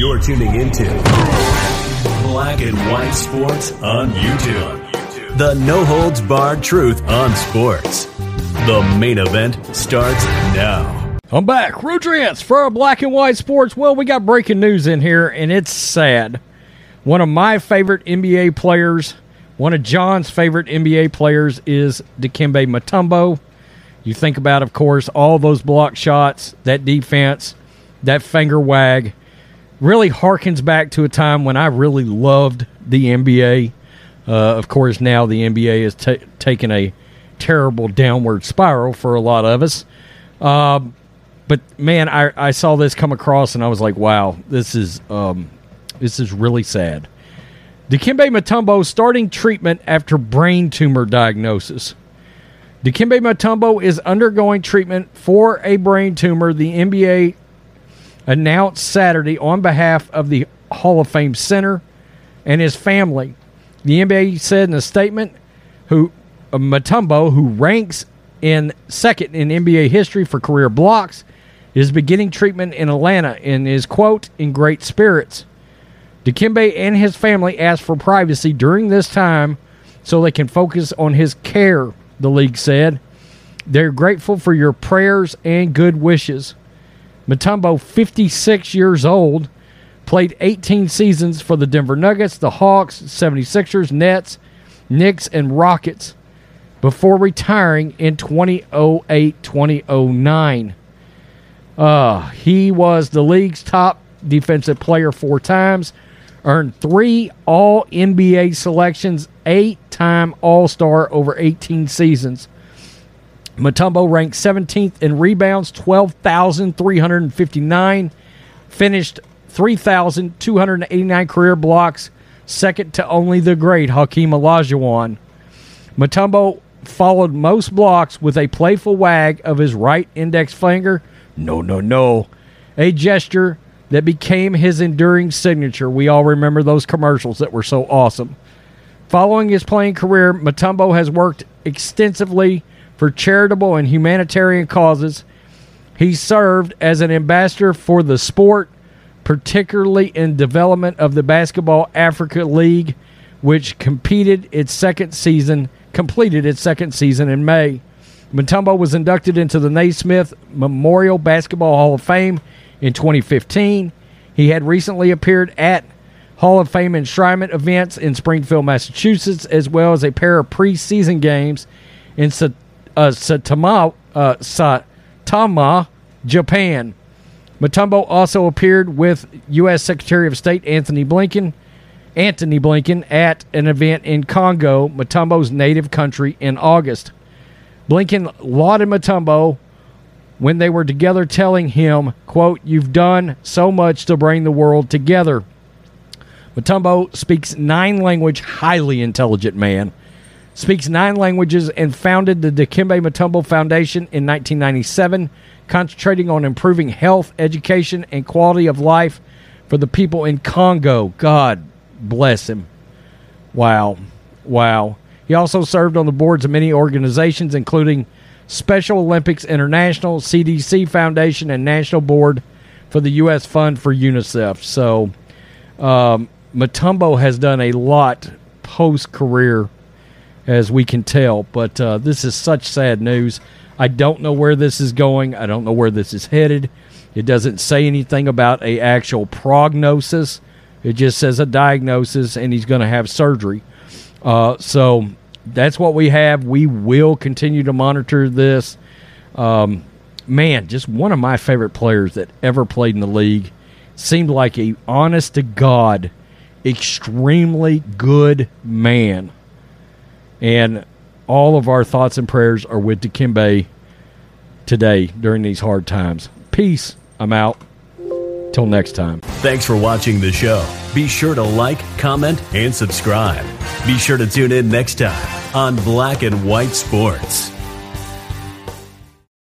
You're tuning into Black and White Sports on YouTube. The no holds barred truth on sports. The main event starts now. I'm back. Rudrance for black and white sports. Well, we got breaking news in here, and it's sad. One of my favorite NBA players, one of John's favorite NBA players is Dikembe Mutombo. You think about, of course, all those block shots, that defense, that finger wag. Really harkens back to a time when I really loved the NBA. Uh, of course, now the NBA has ta taken a terrible downward spiral for a lot of us. Um, but man, I, I saw this come across and I was like, wow, this is um, this is really sad. Dikembe Mutombo starting treatment after brain tumor diagnosis. Dikembe Mutombo is undergoing treatment for a brain tumor. The NBA announced Saturday on behalf of the Hall of Fame Center and his family. The NBA said in a statement, "Who uh, Mutombo, who ranks in second in NBA history for career blocks, is beginning treatment in Atlanta and is quote in great spirits." Dikembe and his family asked for privacy during this time so they can focus on his care, the league said. They're grateful for your prayers and good wishes. Mutombo, 56 years old, played 18 seasons for the Denver Nuggets, the Hawks, 76ers, Nets, Knicks, and Rockets before retiring in 2008 2009. Uh, he was the league's top defensive player four times, earned three All NBA selections, eight time All Star over 18 seasons. Mutombo ranked 17th in rebounds, 12,359. Finished 3,289 career blocks, second to only the great Hakeem Olajuwon. Mutombo followed most blocks with a playful wag of his right index finger. No, no, no. A gesture that became his enduring signature. We all remember those commercials that were so awesome. Following his playing career, Mutombo has worked extensively for charitable and humanitarian causes. He served as an ambassador for the sport, particularly in development of the Basketball Africa League, which competed its second season, completed its second season in May. Mutombo was inducted into the Naismith Memorial Basketball Hall of Fame in 2015. He had recently appeared at Hall of Fame enshrinement events in Springfield, Massachusetts, as well as a pair of preseason games in uh, Saitama, uh, Saitama, Japan. Mutombo also appeared with U.S. Secretary of State Antony Blinken, Antony Blinken, at an event in Congo, Mutombo's native country, in August. Blinken lauded Mutombo when they were together, telling him, "quote You've done so much to bring the world together." Mutombo speaks nine language, highly intelligent man. Speaks nine languages and founded the Dikembe Mutombo Foundation in 1997, concentrating on improving health, education, and quality of life for the people in Congo. God bless him. Wow. Wow. He also served on the boards of many organizations, including Special Olympics International, CDC Foundation, and National Board for the U.S. Fund for UNICEF. So, um, Mutombo has done a lot post career, as we can tell. But uh, this is such sad news. I don't know where this is going. I don't know where this is headed. It doesn't say anything about a actual prognosis. It just says a diagnosis, and he's going to have surgery. Uh, so that's what we have. We will continue to monitor this. Um, man, just one of my favorite players that ever played in the league. Seemed like a honest to God, extremely good man. And all of our thoughts and prayers are with Dikembe today during these hard times. Peace. I'm out. Till next time. Thanks for watching the show. Be sure to like, comment, and subscribe. Be sure to tune in next time on Black and White Sports.